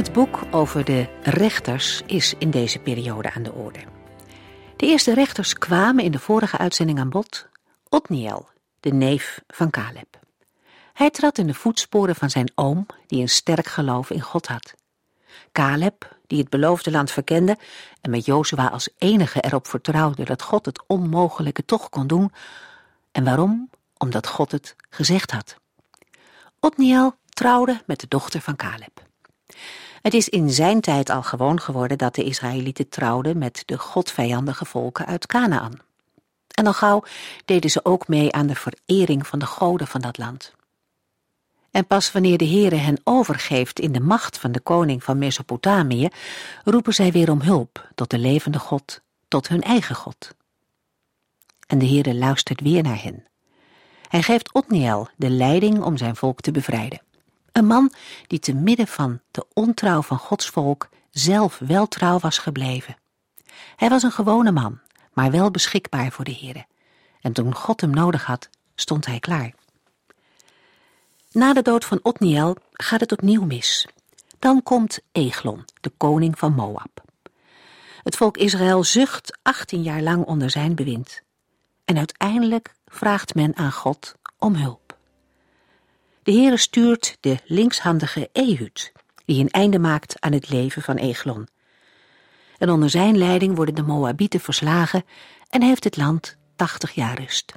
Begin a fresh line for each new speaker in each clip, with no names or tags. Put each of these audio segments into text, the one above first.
Het boek over de rechters is in deze periode aan de orde. De eerste rechters kwamen in de vorige uitzending aan bod. Otniel, de neef van Caleb. Hij trad in de voetsporen van zijn oom, die een sterk geloof in God had. Caleb, die het beloofde land verkende en met Jozua als enige erop vertrouwde dat God het onmogelijke toch kon doen. En waarom? Omdat God het gezegd had. Otniel trouwde met de dochter van Caleb. Het is in zijn tijd al gewoon geworden dat de Israëlieten trouwden met de godvijandige volken uit Canaan. En al gauw deden ze ook mee aan de verering van de goden van dat land. En pas wanneer de Heere hen overgeeft in de macht van de koning van Mesopotamië, roepen zij weer om hulp tot de levende God, tot hun eigen God. En de Heere luistert weer naar hen. Hij geeft Otniel de leiding om zijn volk te bevrijden. Een man die te midden van de ontrouw van Gods volk zelf wel trouw was gebleven. Hij was een gewone man, maar wel beschikbaar voor de Heere. En toen God hem nodig had, stond hij klaar. Na de dood van Otniel gaat het opnieuw mis. Dan komt Eglon, de koning van Moab. Het volk Israël zucht 18 jaar lang onder zijn bewind. En uiteindelijk vraagt men aan God om hulp. De Heere stuurt de linkshandige Ehud, die een einde maakt aan het leven van Eglon. En onder zijn leiding worden de Moabieten verslagen en heeft het land 80 jaar rust.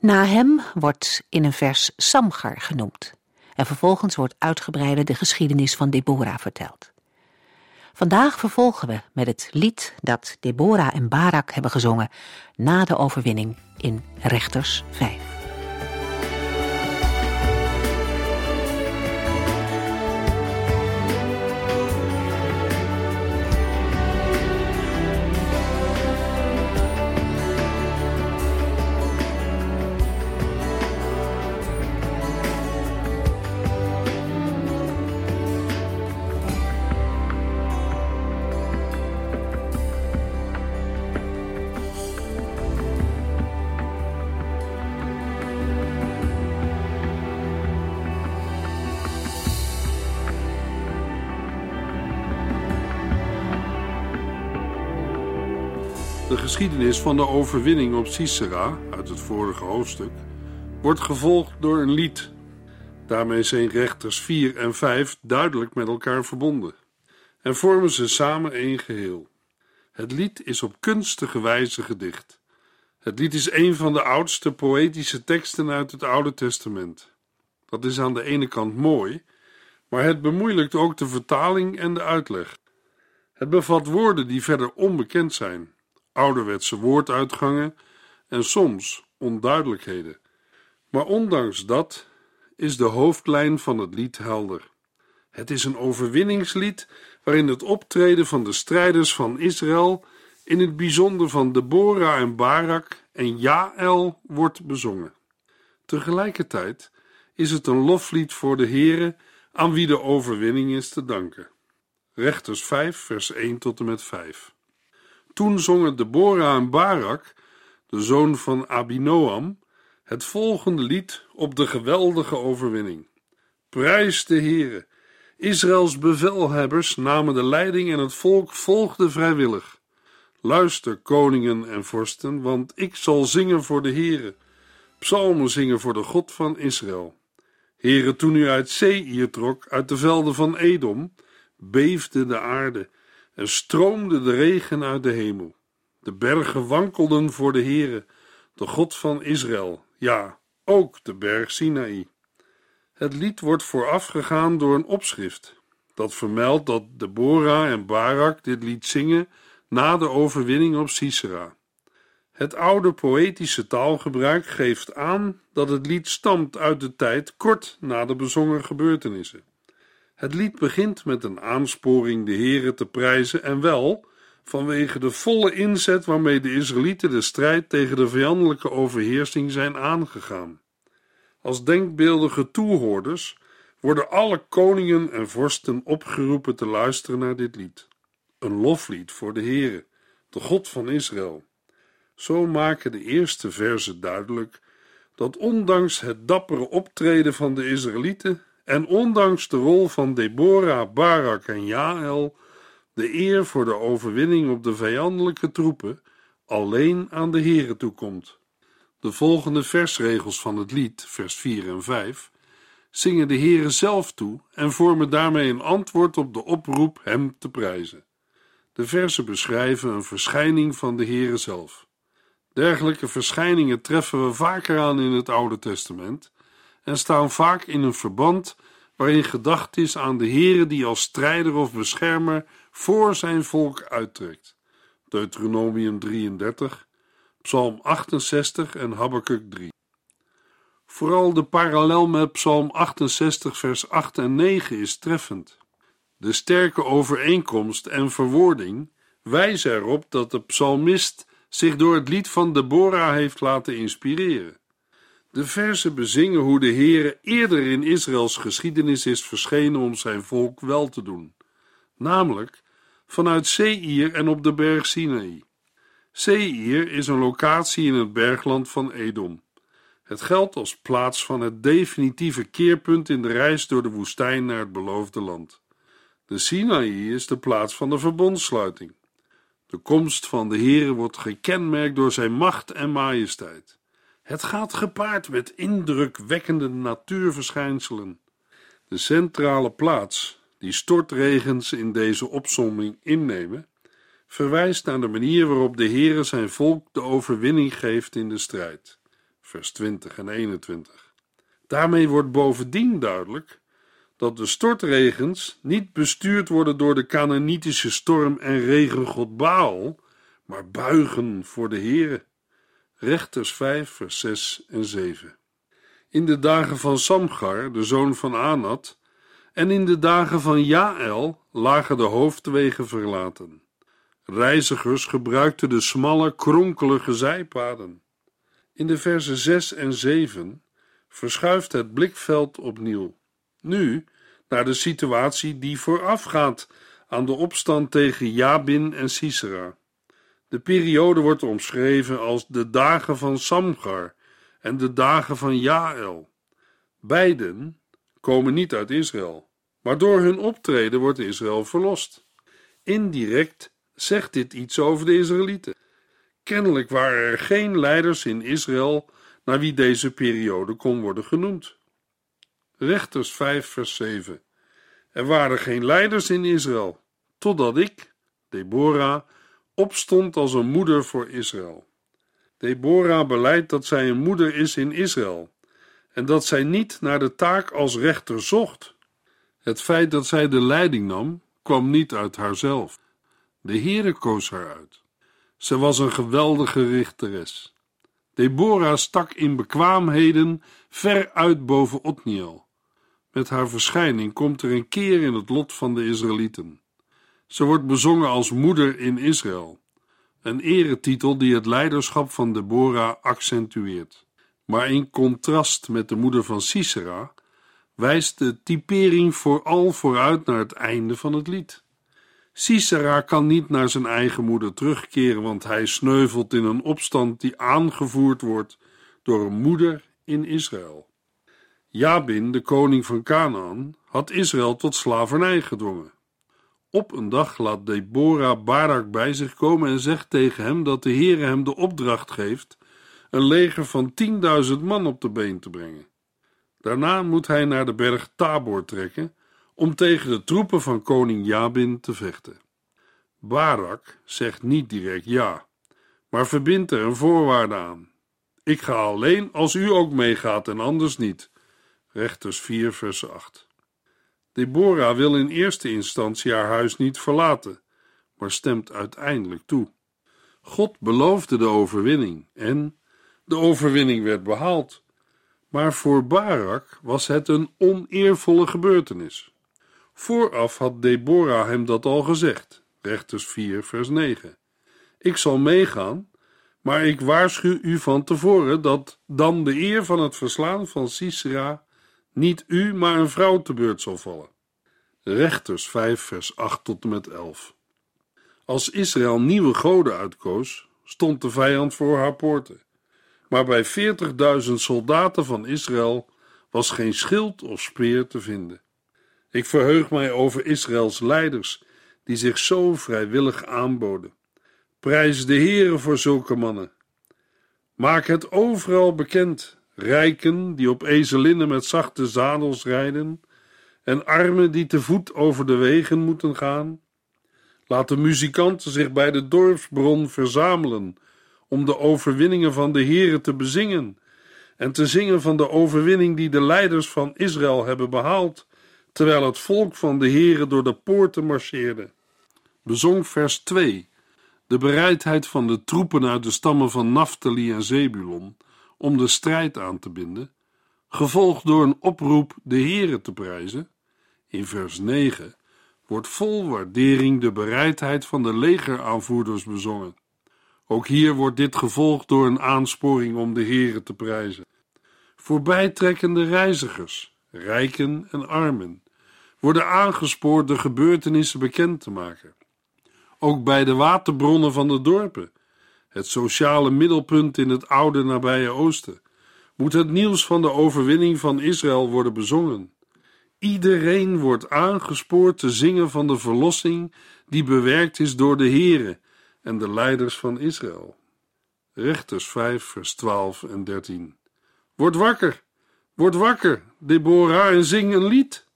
Na hem wordt in een vers Samgar genoemd. En vervolgens wordt uitgebreider de geschiedenis van Deborah verteld. Vandaag vervolgen we met het lied dat Deborah en Barak hebben gezongen na de overwinning in Rechters 5.
Geschiedenis van de overwinning op Sisera, uit het vorige hoofdstuk, wordt gevolgd door een lied. Daarmee zijn rechters 4 en 5 duidelijk met elkaar verbonden en vormen ze samen één geheel. Het lied is op kunstige wijze gedicht. Het lied is een van de oudste poëtische teksten uit het Oude Testament. Dat is aan de ene kant mooi, maar het bemoeilijkt ook de vertaling en de uitleg. Het bevat woorden die verder onbekend zijn ouderwetse woorduitgangen en soms onduidelijkheden. Maar ondanks dat is de hoofdlijn van het lied helder. Het is een overwinningslied waarin het optreden van de strijders van Israël, in het bijzonder van Deborah en Barak en Jaël, wordt bezongen. Tegelijkertijd is het een loflied voor de Heere, aan wie de overwinning is te danken. Rechters 5, vers 1 tot en met 5. Toen zongen Deborah en Barak, de zoon van Abinoam, het volgende lied op de geweldige overwinning. Prijs de Heere. Israëls bevelhebbers namen de leiding en het volk volgde vrijwillig. Luister, koningen en vorsten, want ik zal zingen voor de Heere, psalmen zingen voor de God van Israël. Heere, toen u uit Seir trok, uit de velden van Edom, beefde de aarde en stroomde de regen uit de hemel. De bergen wankelden voor de Heere, de God van Israël, ja, ook de berg Sinaï. Het lied wordt voorafgegaan door een opschrift, dat vermeldt dat Deborah en Barak dit lied zingen na de overwinning op Sisera. Het oude poëtische taalgebruik geeft aan dat het lied stamt uit de tijd kort na de bezongen gebeurtenissen. Het lied begint met een aansporing de Heere te prijzen en wel vanwege de volle inzet waarmee de Israëlieten de strijd tegen de vijandelijke overheersing zijn aangegaan. Als denkbeeldige toehoorders worden alle koningen en vorsten opgeroepen te luisteren naar dit lied. Een loflied voor de Heere, de God van Israël. Zo maken de eerste verzen duidelijk dat ondanks het dappere optreden van de Israëlieten en ondanks de rol van Deborah, Barak en Jael, de eer voor de overwinning op de vijandelijke troepen alleen aan de Heere toekomt. De volgende versregels van het lied, vers 4 en 5, zingen de Heere zelf toe en vormen daarmee een antwoord op de oproep hem te prijzen. De versen beschrijven een verschijning van de Heere zelf. Dergelijke verschijningen treffen we vaker aan in het Oude Testament en staan vaak in een verband waarin gedacht is aan de Heere die als strijder of beschermer voor zijn volk uittrekt. Deuteronomium 33, Psalm 68 en Habakkuk 3. Vooral de parallel met Psalm 68, vers 8 en 9 is treffend. De sterke overeenkomst en verwoording wijzen erop dat de psalmist zich door het lied van Deborah heeft laten inspireren. De verzen bezingen hoe de Heere eerder in Israëls geschiedenis is verschenen om zijn volk wel te doen, namelijk vanuit Seir en op de berg Sinaï. Seir is een locatie in het bergland van Edom. Het geldt als plaats van het definitieve keerpunt in de reis door de woestijn naar het beloofde land. De Sinaï is de plaats van de verbondsluiting. De komst van de Heere wordt gekenmerkt door zijn macht en majesteit. Het gaat gepaard met indrukwekkende natuurverschijnselen. De centrale plaats, die stortregens in deze opsomming innemen, verwijst naar de manier waarop de Heere zijn volk de overwinning geeft in de strijd. Vers 20 en 21. Daarmee wordt bovendien duidelijk dat de stortregens niet bestuurd worden door de Canaanitische storm en regengod Baal, maar buigen voor de Heere. Rechters 5, vers 6 en 7. In de dagen van Samgar, de zoon van Anat, en in de dagen van Jaël lagen de hoofdwegen verlaten. Reizigers gebruikten de smalle, kronkelige zijpaden. In de versen 6 en 7 verschuift het blikveld opnieuw. Nu naar de situatie die voorafgaat aan de opstand tegen Jabin en Sisera. De periode wordt omschreven als de dagen van Samgar en de dagen van Jaël. Beiden komen niet uit Israël, maar door hun optreden wordt Israël verlost. Indirect zegt dit iets over de Israëlieten. Kennelijk waren er geen leiders in Israël naar wie deze periode kon worden genoemd. Rechters 5, vers 7. Er waren geen leiders in Israël, totdat ik, Deborah, opstond als een moeder voor Israël. Deborah beleidt dat zij een moeder is in Israël en dat zij niet naar de taak als rechter zocht. Het feit dat zij de leiding nam, kwam niet uit haarzelf. De Heere koos haar uit. Ze was een geweldige richteres. Deborah stak in bekwaamheden ver uit boven Otniel. Met haar verschijning komt er een keer in het lot van de Israëlieten. Ze wordt bezongen als moeder in Israël, een eretitel die het leiderschap van Deborah accentueert. Maar in contrast met de moeder van Sisera wijst de typering vooral vooruit naar het einde van het lied. Sisera kan niet naar zijn eigen moeder terugkeren, want hij sneuvelt in een opstand die aangevoerd wordt door een moeder in Israël. Jabin, de koning van Canaan, had Israël tot slavernij gedwongen. Op een dag laat Deborah Barak bij zich komen en zegt tegen hem dat de Heere hem de opdracht geeft een leger van tienduizend man op de been te brengen. Daarna moet hij naar de berg Tabor trekken om tegen de troepen van koning Jabin te vechten. Barak zegt niet direct ja, maar verbindt er een voorwaarde aan. Ik ga alleen als u ook meegaat en anders niet. Rechters 4 vers 8. Deborah wil in eerste instantie haar huis niet verlaten, maar stemt uiteindelijk toe. God beloofde de overwinning en de overwinning werd behaald. Maar voor Barak was het een oneervolle gebeurtenis. Vooraf had Deborah hem dat al gezegd, rechters 4, vers 9. Ik zal meegaan, maar ik waarschuw u van tevoren dat dan de eer van het verslaan van Sisera niet u, maar een vrouw te beurt zal vallen. Rechters 5, vers 8 tot en met 11. Als Israël nieuwe goden uitkoos, stond de vijand voor haar poorten. Maar bij 40.000 soldaten van Israël was geen schild of speer te vinden. Ik verheug mij over Israëls leiders, die zich zo vrijwillig aanboden. Prijs de Heere voor zulke mannen. Maak het overal bekend, rijken die op ezelinnen met zachte zadels rijden, en armen die te voet over de wegen moeten gaan. Laat de muzikanten zich bij de dorpsbron verzamelen om de overwinningen van de Heere te bezingen en te zingen van de overwinning die de leiders van Israël hebben behaald, terwijl het volk van de Heere door de poorten marcheerde. Bezong vers 2 de bereidheid van de troepen uit de stammen van Naphtali en Zebulon om de strijd aan te binden, gevolgd door een oproep de Heere te prijzen. In vers 9 wordt vol waardering de bereidheid van de legeraanvoerders bezongen. Ook hier wordt dit gevolgd door een aansporing om de Heere te prijzen. Voorbijtrekkende reizigers, rijken en armen, worden aangespoord de gebeurtenissen bekend te maken. Ook bij de waterbronnen van de dorpen, het sociale middelpunt in het oude nabije oosten, moet het nieuws van de overwinning van Israël worden bezongen. Iedereen wordt aangespoord te zingen van de verlossing die bewerkt is door de Here en de leiders van Israël. Rechters 5, vers 12 en 13. Word wakker, word wakker, Deborah, en zing een lied.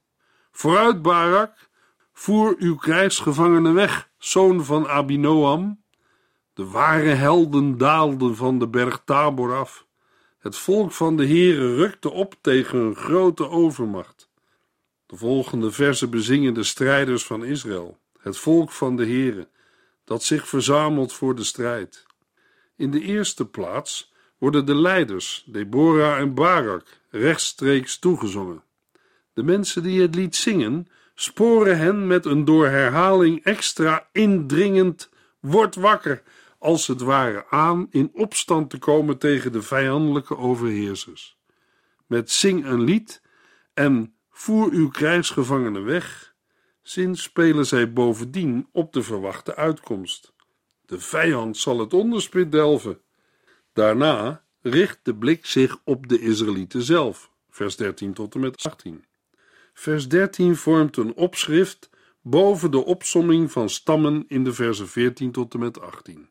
Vooruit, Barak, voer uw krijgsgevangenen weg, zoon van Abinoam. De ware helden daalden van de berg Tabor af. Het volk van de Heere rukte op tegen een grote overmacht. De volgende versen bezingen de strijders van Israël, het volk van de Heere, dat zich verzamelt voor de strijd. In de eerste plaats worden de leiders, Deborah en Barak, rechtstreeks toegezongen. De mensen die het lied zingen, sporen hen met een door herhaling extra indringend word wakker, als het ware aan in opstand te komen tegen de vijandelijke overheersers. Met zing een lied en voer uw krijgsgevangenen weg, spelen zij bovendien op de verwachte uitkomst. De vijand zal het onderspit delven. Daarna richt de blik zich op de Israëlieten zelf, vers 13 tot en met 18. Vers 13 vormt een opschrift boven de opsomming van stammen in de versen 14 tot en met 18.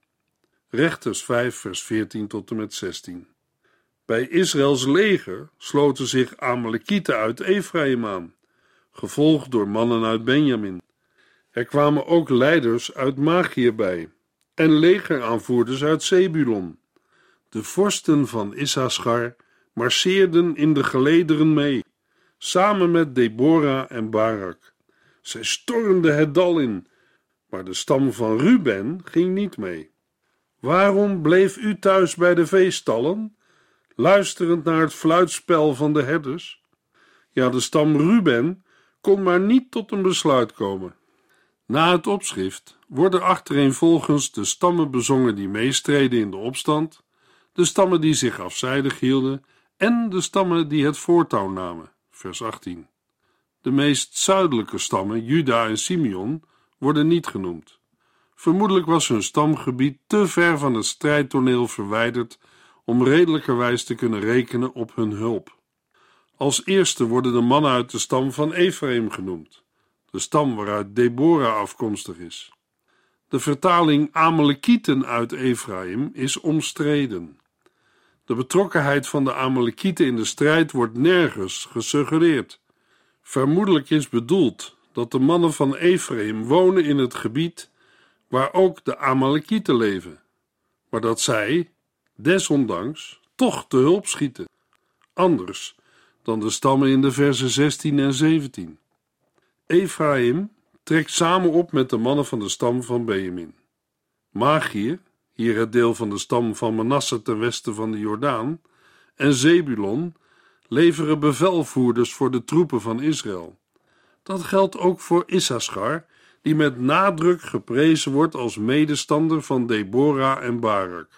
Rechters 5, vers 14 tot en met 16. Bij Israëls leger sloten zich Amalekieten uit Ephraim aan, gevolgd door mannen uit Benjamin. Er kwamen ook leiders uit Magië bij en legeraanvoerders uit Zebulon. De vorsten van Issachar marcheerden in de gelederen mee samen met Deborah en Barak. Zij stormden het dal in, maar de stam van Ruben ging niet mee. Waarom bleef u thuis bij de veestallen, luisterend naar het fluitspel van de herders? Ja, de stam Ruben kon maar niet tot een besluit komen. Na het opschrift worden achtereenvolgens de stammen bezongen die meestreden in de opstand, de stammen die zich afzijdig hielden en de stammen die het voortouw namen vers 18. De meest zuidelijke stammen, Juda en Simeon, worden niet genoemd. Vermoedelijk was hun stamgebied te ver van het strijdtoneel verwijderd om redelijkerwijs te kunnen rekenen op hun hulp. Als eerste worden de mannen uit de stam van Ephraim genoemd, de stam waaruit Deborah afkomstig is. De vertaling Amalekieten uit Ephraim is omstreden. De betrokkenheid van de Amalekieten in de strijd wordt nergens gesuggereerd. Vermoedelijk is bedoeld dat de mannen van Ephraim wonen in het gebied waar ook de Amalekieten leven, maar dat zij, desondanks, toch te hulp schieten. Anders dan de stammen in de versen 16 en 17. Ephraim trekt samen op met de mannen van de stam van Benjamin. Magier hier het deel van de stam van Manasse ten westen van de Jordaan, en Zebulon leveren bevelvoerders voor de troepen van Israël. Dat geldt ook voor Issachar, die met nadruk geprezen wordt als medestander van Deborah en Barak.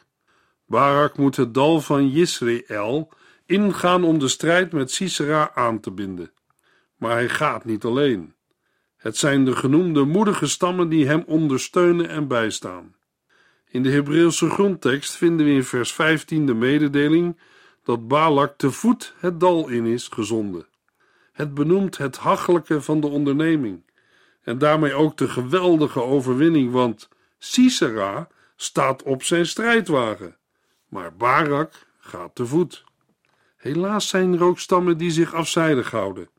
Barak moet het dal van Yisrael ingaan om de strijd met Sisera aan te binden. Maar hij gaat niet alleen. Het zijn de genoemde moedige stammen die hem ondersteunen en bijstaan. In de Hebreeuwse grondtekst vinden we in vers 15 de mededeling dat Balak te voet het dal in is gezonden. Het benoemt het hachelijke van de onderneming en daarmee ook de geweldige overwinning, want Sisera staat op zijn strijdwagen, maar Barak gaat te voet. Helaas zijn er ook stammen die zich afzijdig houden.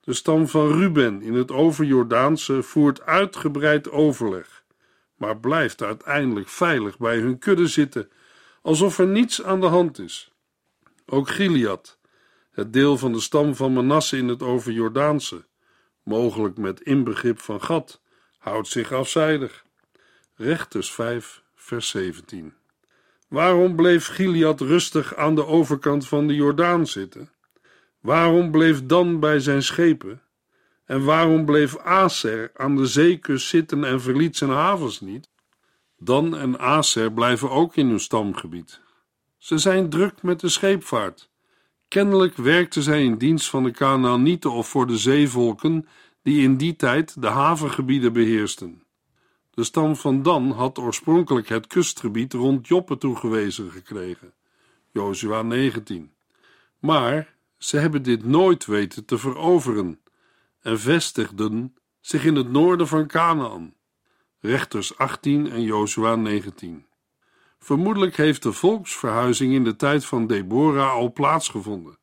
De stam van Ruben in het overjordaanse voert uitgebreid overleg, maar blijft uiteindelijk veilig bij hun kudde zitten, alsof er niets aan de hand is. Ook Gilead, het deel van de stam van Manasse in het overjordaanse, mogelijk met inbegrip van Gad, houdt zich afzijdig. Rechters 5, vers 17. Waarom bleef Gilead rustig aan de overkant van de Jordaan zitten? Waarom bleef Dan bij zijn schepen? En waarom bleef Aser aan de zeekust zitten en verliet zijn havens niet? Dan en Aser blijven ook in hun stamgebied. Ze zijn druk met de scheepvaart. Kennelijk werkten zij in dienst van de Kanaanieten of voor de zeevolken die in die tijd de havengebieden beheersten. De stam van Dan had oorspronkelijk het kustgebied rond Joppe toegewezen gekregen. Jozua 19. Maar ze hebben dit nooit weten te veroveren en vestigden zich in het noorden van Canaan. Rechters 18 en Jozua 19. Vermoedelijk heeft de volksverhuizing in de tijd van Deborah al plaatsgevonden.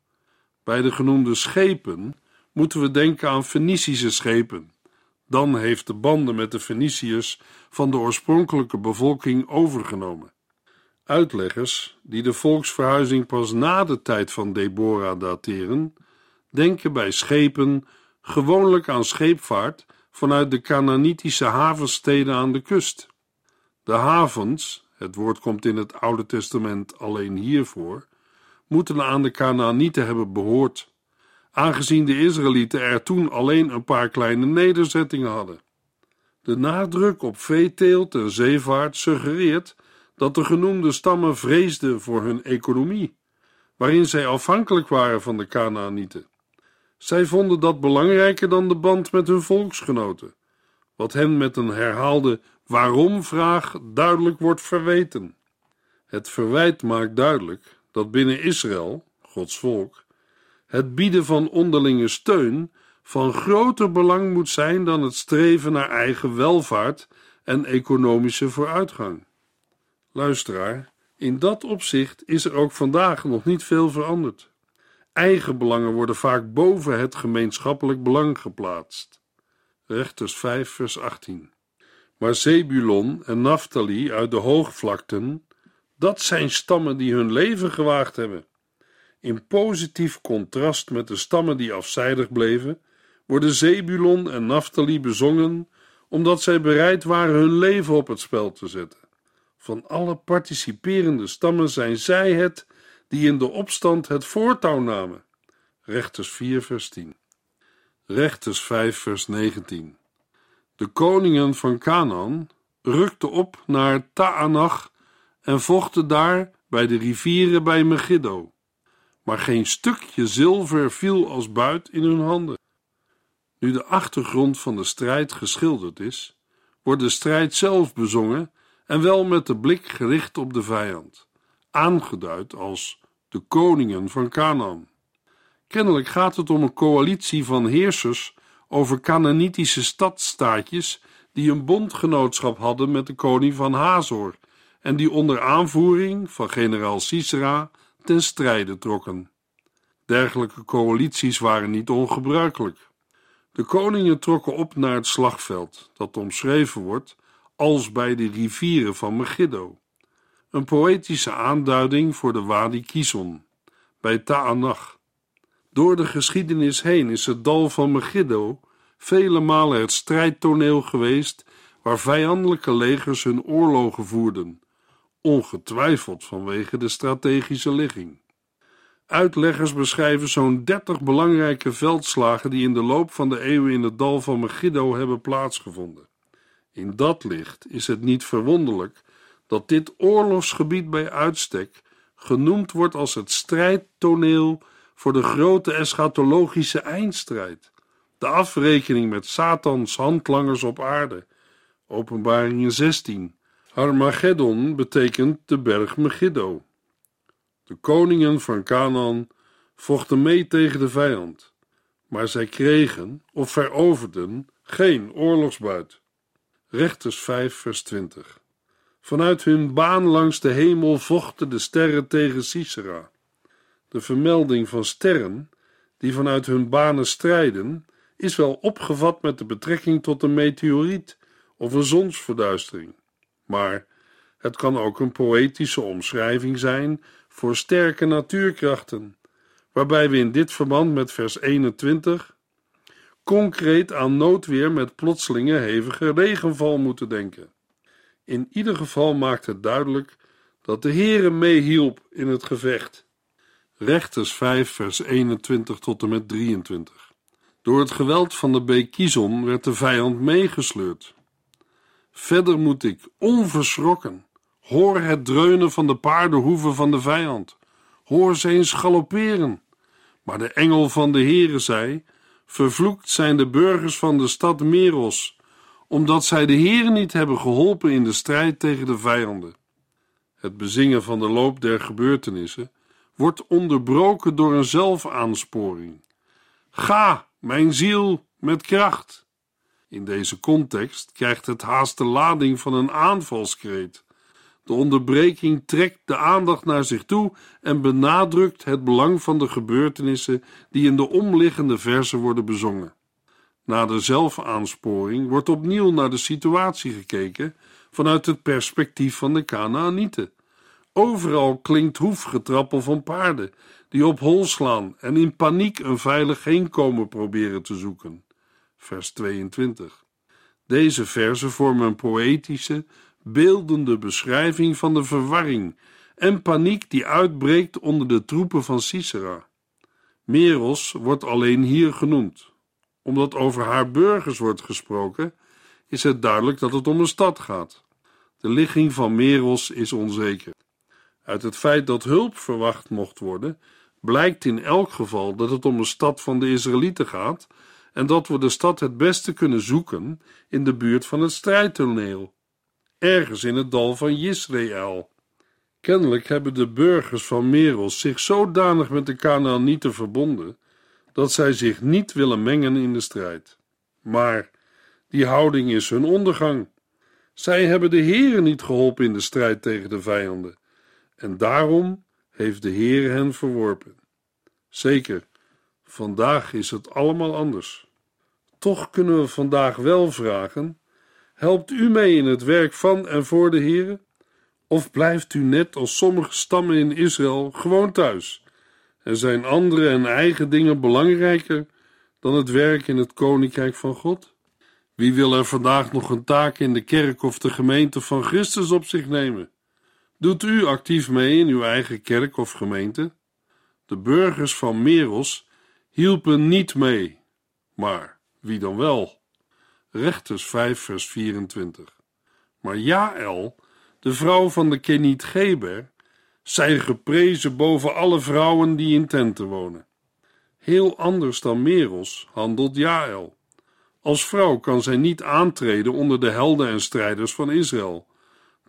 Bij de genoemde schepen moeten we denken aan Fenicische schepen. Dan heeft de banden met de Feniciërs van de oorspronkelijke bevolking overgenomen. Uitleggers, die de volksverhuizing pas na de tijd van Deborah dateren, denken bij schepen gewoonlijk aan scheepvaart vanuit de Canaanitische havensteden aan de kust. De havens, het woord komt in het Oude Testament alleen hiervoor, moeten aan de Canaanieten hebben behoord, aangezien de Israëlieten er toen alleen een paar kleine nederzettingen hadden. De nadruk op veeteelt en zeevaart suggereert dat de genoemde stammen vreesden voor hun economie, waarin zij afhankelijk waren van de Canaanieten. Zij vonden dat belangrijker dan de band met hun volksgenoten, wat hen met een herhaalde waarom-vraag duidelijk wordt verweten. Het verwijt maakt duidelijk dat binnen Israël, Gods volk, het bieden van onderlinge steun van groter belang moet zijn dan het streven naar eigen welvaart en economische vooruitgang. Luisteraar, in dat opzicht is er ook vandaag nog niet veel veranderd. Eigen belangen worden vaak boven het gemeenschappelijk belang geplaatst. Rechters 5, vers 18. Maar Zebulon en Naphtali uit de hoogvlakten, dat zijn stammen die hun leven gewaagd hebben. In positief contrast met de stammen die afzijdig bleven, worden Zebulon en Naphtali bezongen omdat zij bereid waren hun leven op het spel te zetten. Van alle participerende stammen zijn zij het die in de opstand het voortouw namen. Rechters 4, vers 10. Rechters 5, vers 19. De koningen van Canaan rukten op naar Taanach en vochten daar bij de rivieren bij Megiddo. Maar geen stukje zilver viel als buit in hun handen. Nu de achtergrond van de strijd geschilderd is, wordt de strijd zelf bezongen en wel met de blik gericht op de vijand, aangeduid als de koningen van Canaan. Kennelijk gaat het om een coalitie van heersers over Canaanitische stadstaatjes die een bondgenootschap hadden met de koning van Hazor en die onder aanvoering van generaal Sisera ten strijde trokken. Dergelijke coalities waren niet ongebruikelijk. De koningen trokken op naar het slagveld, dat omschreven wordt als bij de rivieren van Megiddo. Een poëtische aanduiding voor de Wadi Kison, bij Ta'anach. Door de geschiedenis heen is het dal van Megiddo vele malen het strijdtoneel geweest waar vijandelijke legers hun oorlogen voerden, ongetwijfeld vanwege de strategische ligging. Uitleggers beschrijven zo'n 30 belangrijke veldslagen die in de loop van de eeuwen in het dal van Megiddo hebben plaatsgevonden. In dat licht is het niet verwonderlijk dat dit oorlogsgebied bij uitstek genoemd wordt als het strijdtoneel voor de grote eschatologische eindstrijd, de afrekening met Satans handlangers op aarde. Openbaringen 16. Armageddon betekent de berg Megiddo. De koningen van Canaan vochten mee tegen de vijand, maar zij kregen of veroverden geen oorlogsbuit. Rechters 5, vers 20. Vanuit hun baan langs de hemel vochten de sterren tegen Sisera. De vermelding van sterren die vanuit hun banen strijden, is wel opgevat met de betrekking tot een meteoriet of een zonsverduistering. Maar het kan ook een poëtische omschrijving zijn voor sterke natuurkrachten, waarbij we in dit verband met vers 21 concreet aan noodweer met plotselinge hevige regenval moeten denken. In ieder geval maakt het duidelijk dat de Heere meehielp in het gevecht. Rechters 5 vers 21 tot en met 23. Door het geweld van de beek Kizon werd de vijand meegesleurd. Verder moet ik onverschrokken Hoor het dreunen van de paardenhoeven van de vijand. Hoor ze eens galopperen. Maar de engel van de Heere zei: Vervloekt zijn de burgers van de stad Meros, omdat zij de Heere niet hebben geholpen in de strijd tegen de vijanden. Het bezingen van de loop der gebeurtenissen wordt onderbroken door een zelfaaansporing. Ga, mijn ziel, met kracht. In deze context krijgt het haast de lading van een aanvalskreet de onderbreking trekt de aandacht naar zich toe en benadrukt het belang van de gebeurtenissen die in de omliggende versen worden bezongen. Na de zelfaaansporing wordt opnieuw naar de situatie gekeken vanuit het perspectief van de Kanaanieten. Overal klinkt hoefgetrappel van paarden die op hol slaan en in paniek een veilig heenkomen proberen te zoeken. Vers 22. Deze versen vormen een poëtische, beeldende beschrijving van de verwarring en paniek die uitbreekt onder de troepen van Sisera. Meros wordt alleen hier genoemd. Omdat over haar burgers wordt gesproken, is het duidelijk dat het om een stad gaat. De ligging van Meros is onzeker. Uit het feit dat hulp verwacht mocht worden, blijkt in elk geval dat het om een stad van de Israëlieten gaat en dat we de stad het beste kunnen zoeken in de buurt van het strijdtoneel ergens in het dal van Israël. Kennelijk hebben de burgers van Meros zich zodanig met de Canaanieten verbonden dat zij zich niet willen mengen in de strijd. Maar die houding is hun ondergang. Zij hebben de Heere niet geholpen in de strijd tegen de vijanden, en daarom heeft de Heere hen verworpen. Zeker, vandaag is het allemaal anders. Toch kunnen we vandaag wel vragen Helpt u mee in het werk van en voor de Heere? Of blijft u net als sommige stammen in Israël gewoon thuis? En zijn andere en eigen dingen belangrijker dan het werk in het koninkrijk van God? Wie wil er vandaag nog een taak in de kerk of de gemeente van Christus op zich nemen? Doet u actief mee in uw eigen kerk of gemeente? De burgers van Meros hielpen niet mee, maar wie dan wel? Rechters 5, vers 24. Maar Jaël, de vrouw van de Keniet Geber, zij geprezen boven alle vrouwen die in tenten wonen. Heel anders dan Meros handelt Jaël. Als vrouw kan zij niet aantreden onder de helden en strijders van Israël.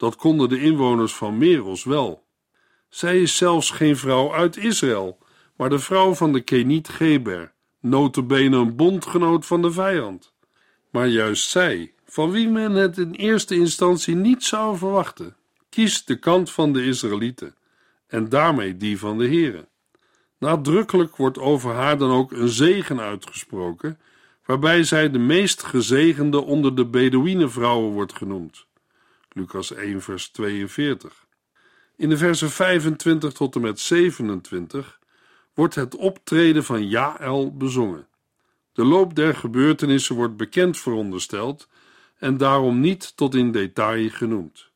Dat konden de inwoners van Meros wel. Zij is zelfs geen vrouw uit Israël, maar de vrouw van de Keniet Geber, notabene een bondgenoot van de vijand. Maar juist zij, van wie men het in eerste instantie niet zou verwachten, kiest de kant van de Israëlieten en daarmee die van de Here. Nadrukkelijk wordt over haar dan ook een zegen uitgesproken, waarbij zij de meest gezegende onder de Bedouinenvrouwen wordt genoemd. Lucas 1, vers 42. In de versen 25 tot en met 27 wordt het optreden van Jaël bezongen. De loop der gebeurtenissen wordt bekend verondersteld en daarom niet tot in detail genoemd.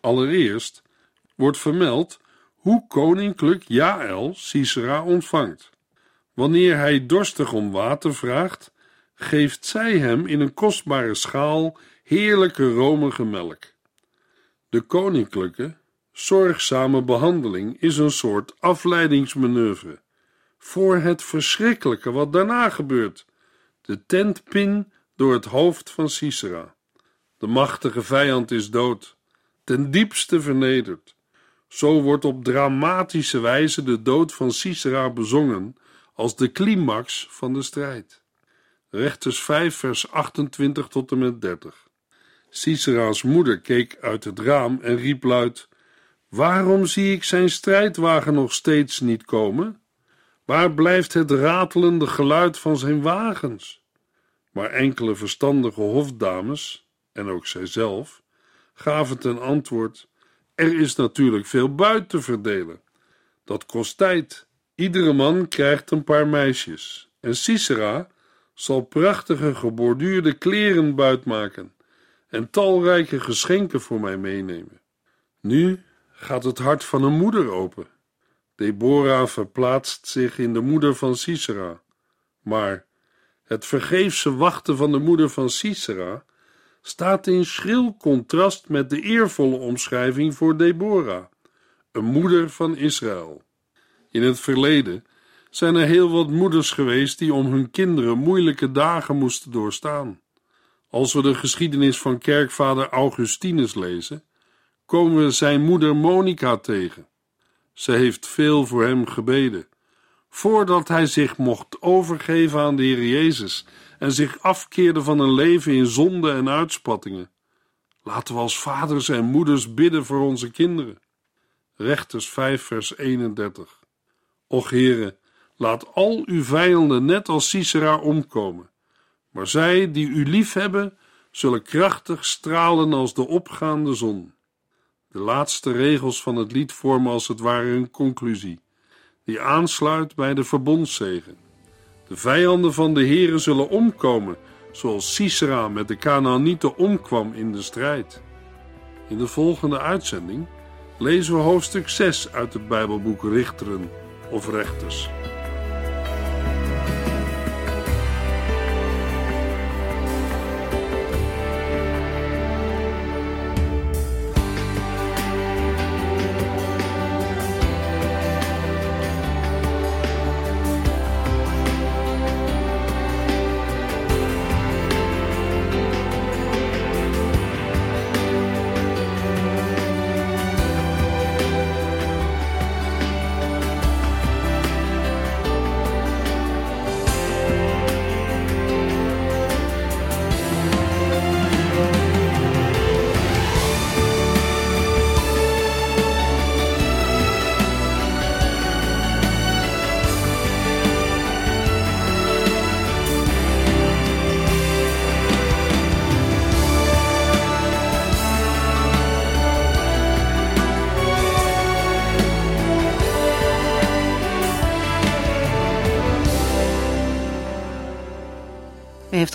Allereerst wordt vermeld hoe koninklijk Jaël Sisera ontvangt. Wanneer hij dorstig om water vraagt, geeft zij hem in een kostbare schaal heerlijke romige melk. De koninklijke, zorgzame behandeling is een soort afleidingsmanoeuvre voor het verschrikkelijke wat daarna gebeurt: de tentpin door het hoofd van Sisera. De machtige vijand is dood, ten diepste vernederd. Zo wordt op dramatische wijze de dood van Sisera bezongen als de climax van de strijd. Rechters 5, vers 28 tot en met 30. Sisera's moeder keek uit het raam en riep luid: Waarom zie ik zijn strijdwagen nog steeds niet komen? Waar blijft het ratelende geluid van zijn wagens? Maar enkele verstandige hofdames, en ook zijzelf, gaven ten antwoord: Er is natuurlijk veel buit te verdelen. Dat kost tijd. Iedere man krijgt een paar meisjes. En Sisera zal prachtige geborduurde kleren buit maken en talrijke geschenken voor mij meenemen. Nu gaat het hart van een moeder open. Deborah verplaatst zich in de moeder van Sisera. Maar het vergeefse wachten van de moeder van Sisera staat in schril contrast met de eervolle omschrijving voor Deborah, een moeder van Israël. In het verleden zijn er heel wat moeders geweest die om hun kinderen moeilijke dagen moesten doorstaan. Als we de geschiedenis van kerkvader Augustinus lezen, komen we zijn moeder Monica tegen. Ze heeft veel voor hem gebeden, voordat hij zich mocht overgeven aan de Heer Jezus en zich afkeerde van een leven in zonde en uitspattingen. Laten we als vaders en moeders bidden voor onze kinderen. Rechters 5, vers 31. Och Heere, laat al uw vijanden net als Sisera omkomen maar zij die u lief hebben, zullen krachtig stralen als de opgaande zon. De laatste regels van het lied vormen als het ware een conclusie, die aansluit bij de verbondszegen. De vijanden van de Heere zullen omkomen, zoals Sisera met de Canaanieten omkwam in de strijd. In de volgende uitzending lezen we hoofdstuk 6 uit het Bijbelboek Richteren of Rechters.